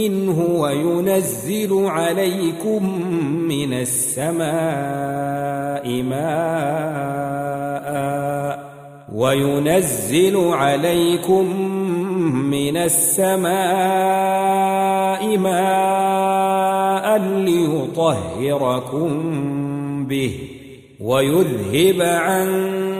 منه وينزل عليكم من السماء ماء وينزل عليكم من السماء ماء ليطهركم به ويذهب عنكم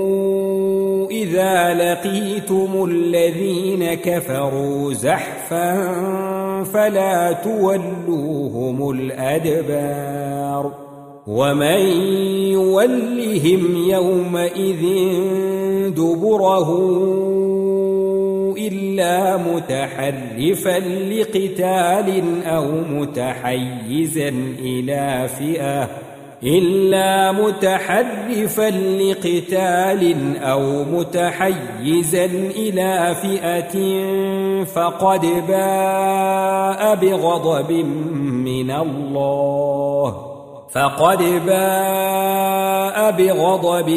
إذا لقيتم الذين كفروا زحفا فلا تولوهم الأدبار ومن يولهم يومئذ دبره إلا متحرفا لقتال أو متحيزا إلى فئة إلا متحرفا لقتال أو متحيزا إلى فئة فقد باء بغضب من الله. فقد باء بغضب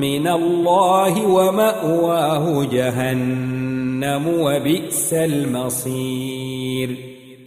من الله ومأواه جهنم وبئس المصير.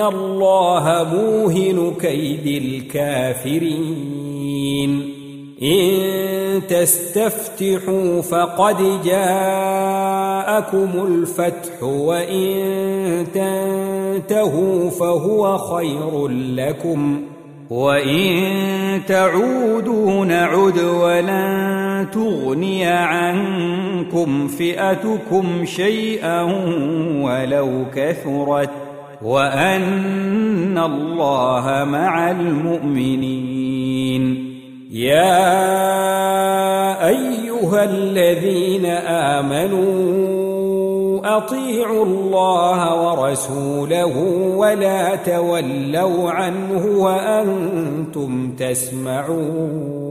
الله موهن كيد الكافرين إن تستفتحوا فقد جاءكم الفتح وإن تنتهوا فهو خير لكم وإن تعودوا نعد ولن تغني عنكم فئتكم شيئا ولو كثرت وأن الله مع المؤمنين. يا أيها الذين آمنوا أطيعوا الله ورسوله ولا تولوا عنه وأنتم تسمعون.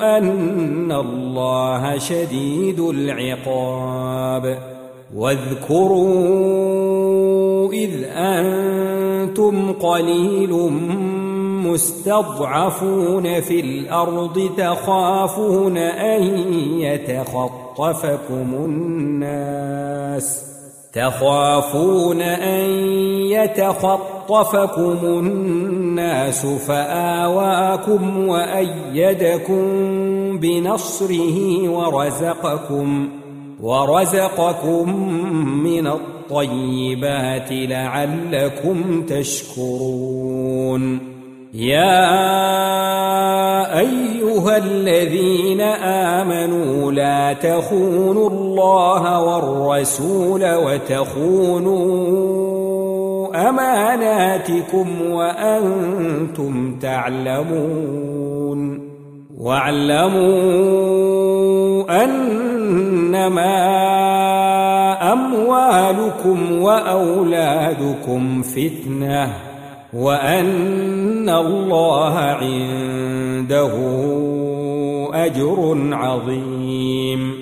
أن الله شديد العقاب. واذكروا إذ أنتم قليل مستضعفون في الأرض تخافون أن يتخطفكم الناس تخافون أن يتخطفكم الناس فآواكم وأيدكم بنصره ورزقكم ورزقكم من الطيبات لعلكم تشكرون. يا أيها الذين آمنوا لا تخونوا الله والرسول وتخونوا أماناتكم وأنتم تعلمون. واعلموا أنما أموالكم وأولادكم فتنةٌ وأن الله عنده أجر عظيم.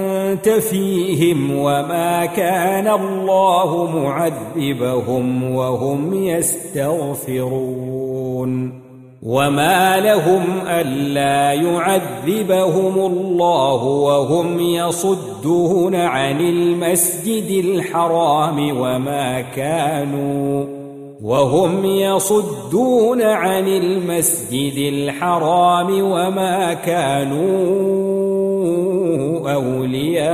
فيهم وما كان الله معذبهم وهم يستغفرون وما لهم ألا يعذبهم الله وهم يصدون عن المسجد الحرام وما كانوا وهم يصدون عن المسجد الحرام وما كانوا أولياءه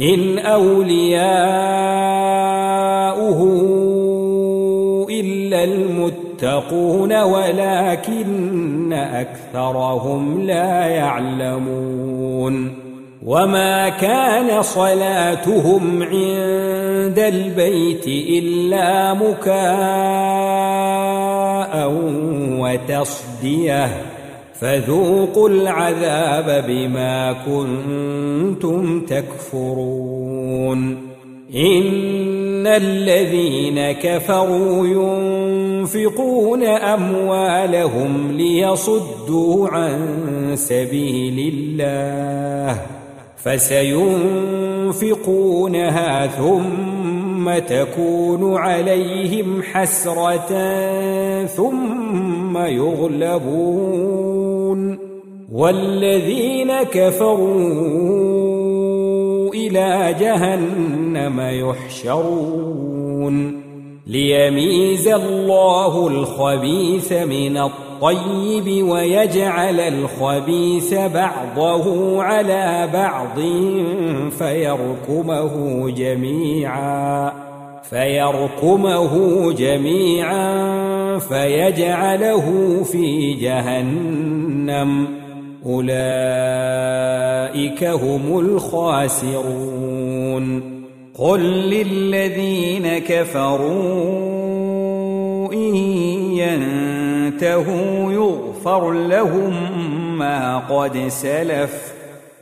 إن أولياؤه إلا المتقون ولكن أكثرهم لا يعلمون. وما كان صلاتهم عند البيت إلا مكاء وتصديه. فذوقوا العذاب بما كنتم تكفرون. إن الذين كفروا ينفقون أموالهم ليصدوا عن سبيل الله فسينفقونها ثم تكون عليهم حسرة ثم يغلبون. والذين كفروا إلى جهنم يحشرون ليميز الله الخبيث من الطيب ويجعل الخبيث بعضه على بعض فيركمه جميعا فيركمه جميعا فيجعله في جهنم. أولئك هم الخاسرون. قل للذين كفروا إن ينتهوا يغفر لهم ما قد سلف.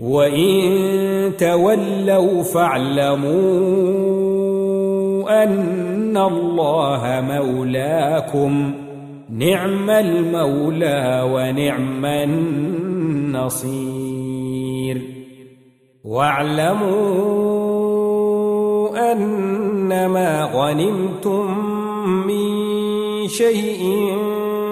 وإن تولوا فاعلموا أن الله مولاكم نعم المولى ونعم النصير واعلموا أنما غنمتم من شيء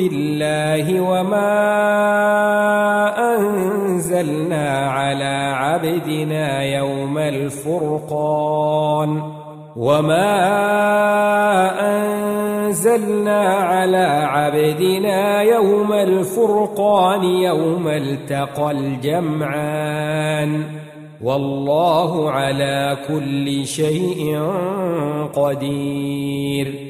بالله وما أنزلنا على عبدنا يوم الفرقان وما أنزلنا على عبدنا يوم الفرقان يوم التقى الجمعان والله على كل شيء قدير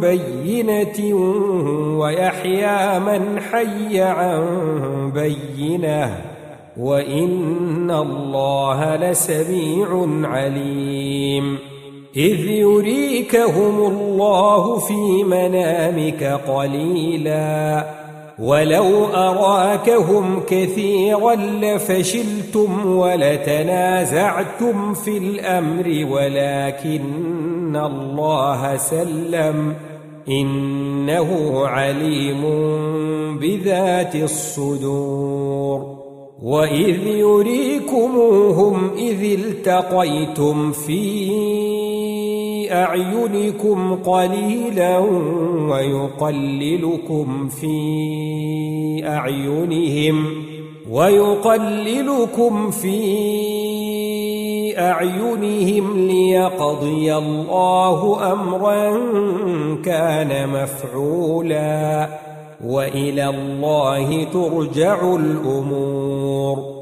بينة ويحيى من حي عن بينه وإن الله لسميع عليم إذ يريكهم الله في منامك قليلا ولو أراكهم كثيرا لفشلتم ولتنازعتم في الأمر ولكن الله سلم. إنه عليم بذات الصدور. وإذ يريكموهم إذ التقيتم في أعينكم قليلا ويقللكم في أعينهم ويقللكم في أعينهم ليقضي الله أمرا كان مفعولا وإلى الله ترجع الأمور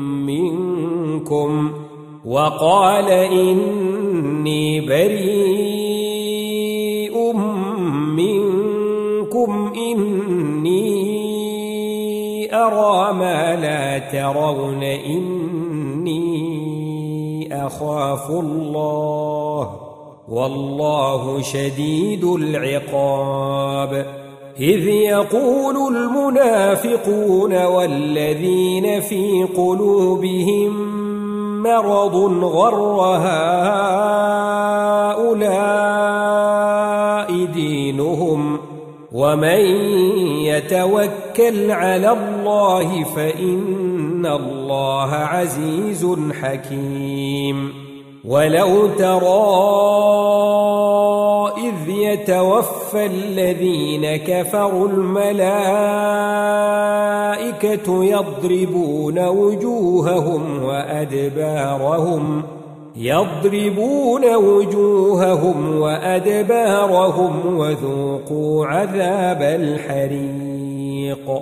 منكم وقال إني بريء منكم إني أرى ما لا ترون إني أخاف الله والله شديد العقاب إذ يقول المنافقون والذين في قلوبهم مرض غر هؤلاء دينهم ومن يتوكل على الله فإن الله عزيز حكيم. ولو ترى إذ يتوفى الذين كفروا الملائكة يضربون وجوههم وأدبارهم يضربون وجوههم وأدبارهم وذوقوا عذاب الحريق.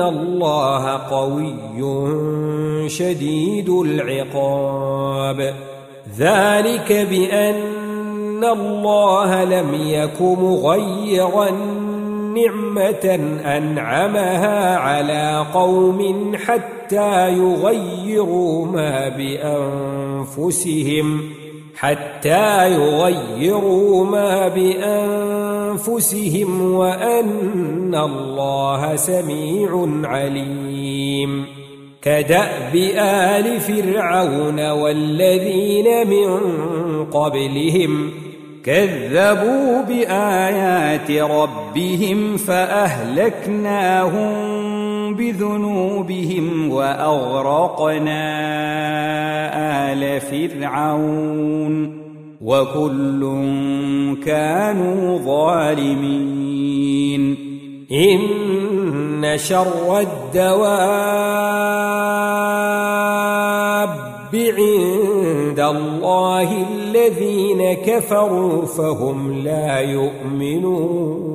الله قوي شديد العقاب ذلك بأن الله لم يك مغيرا نعمة أنعمها على قوم حتى يغيروا ما بأنفسهم حتى يغيروا ما بأنفسهم وأن الله سميع عليم. كدأب آل فرعون والذين من قبلهم كذبوا بآيات ربهم فأهلكناهم بذنوبهم وأغرقنا آل فرعون وكل كانوا ظالمين. إن شر الدواب عند الله الذين كفروا فهم لا يؤمنون.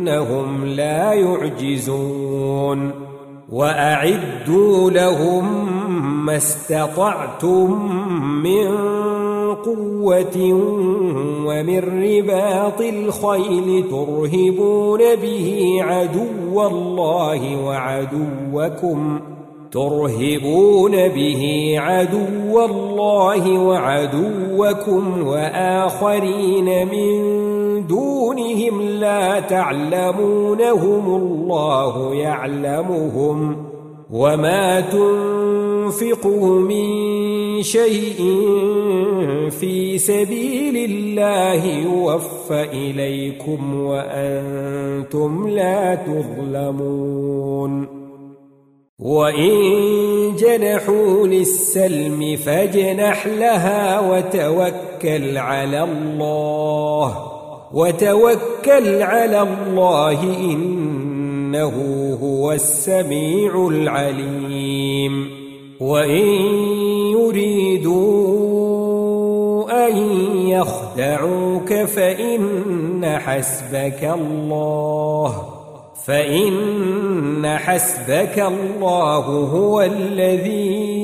إنهم لا يعجزون وأعدوا لهم ما استطعتم من قوة ومن رباط الخيل ترهبون به عدو الله وعدوكم ترهبون به عدو الله وعدوكم وآخرين من دونهم لا تعلمونهم الله يعلمهم وما تنفقوا من شيء في سبيل الله يوفى إليكم وأنتم لا تظلمون وإن جنحوا للسلم فاجنح لها وتوكل على الله وتوكل على الله إنه هو السميع العليم. وإن يريدوا أن يخدعوك فإن حسبك الله فإن حسبك الله هو الذي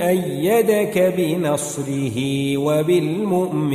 أيدك بنصره وبالمؤمنين.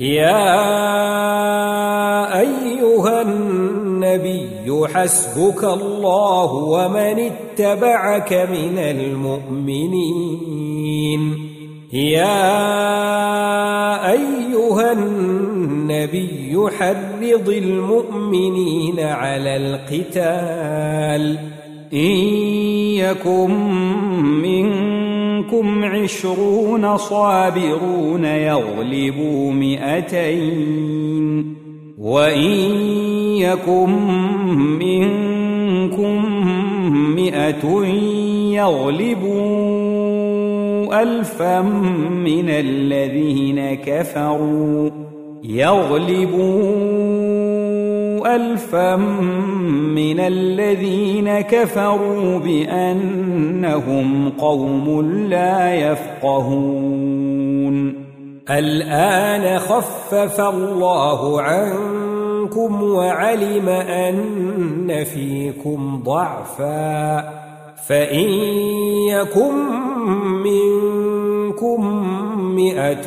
يا أيها النبي حسبك الله ومن اتبعك من المؤمنين. يا أيها النبي يحرض المؤمنين على القتال. إن يكن منكم عشرون صابرون يغلبوا مئتين. وإن يكن منكم مئة يغلبوا ألفا من الذين كفروا. يغلبوا ألفا من الذين كفروا بأنهم قوم لا يفقهون. الآن خفف الله عنكم وعلم أن فيكم ضعفا. فإن يكن منكم مئة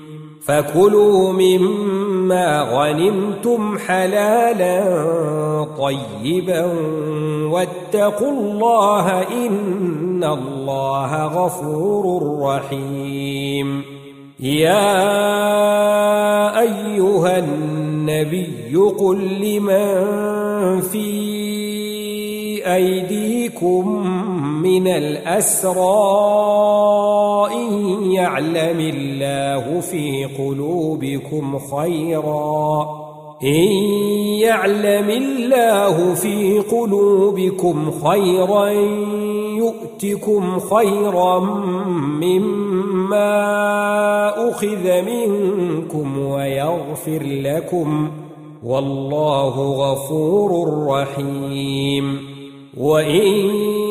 فكلوا مما غنمتم حلالا طيبا واتقوا الله إن الله غفور رحيم. يا أيها النبي قل لمن في أيديكم من الأسرى إن يعلم الله في قلوبكم خيرا. إن يعلم الله في قلوبكم خيرا يؤتكم خيرا مما أخذ منكم ويغفر لكم. والله غفور رحيم. وإن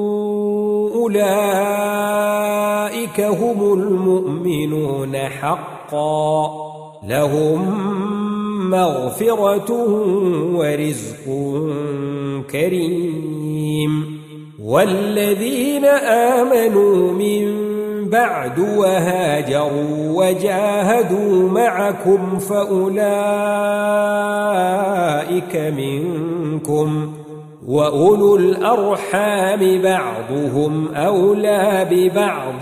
أولئك هم المؤمنون حقا لهم مغفرة ورزق كريم والذين آمنوا من بعد وهاجروا وجاهدوا معكم فأولئك منكم وأولو الأرحام بعضهم أولى ببعض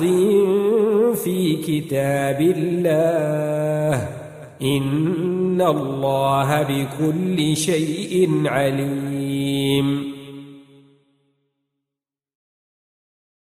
في كتاب الله إن الله بكل شيء عليم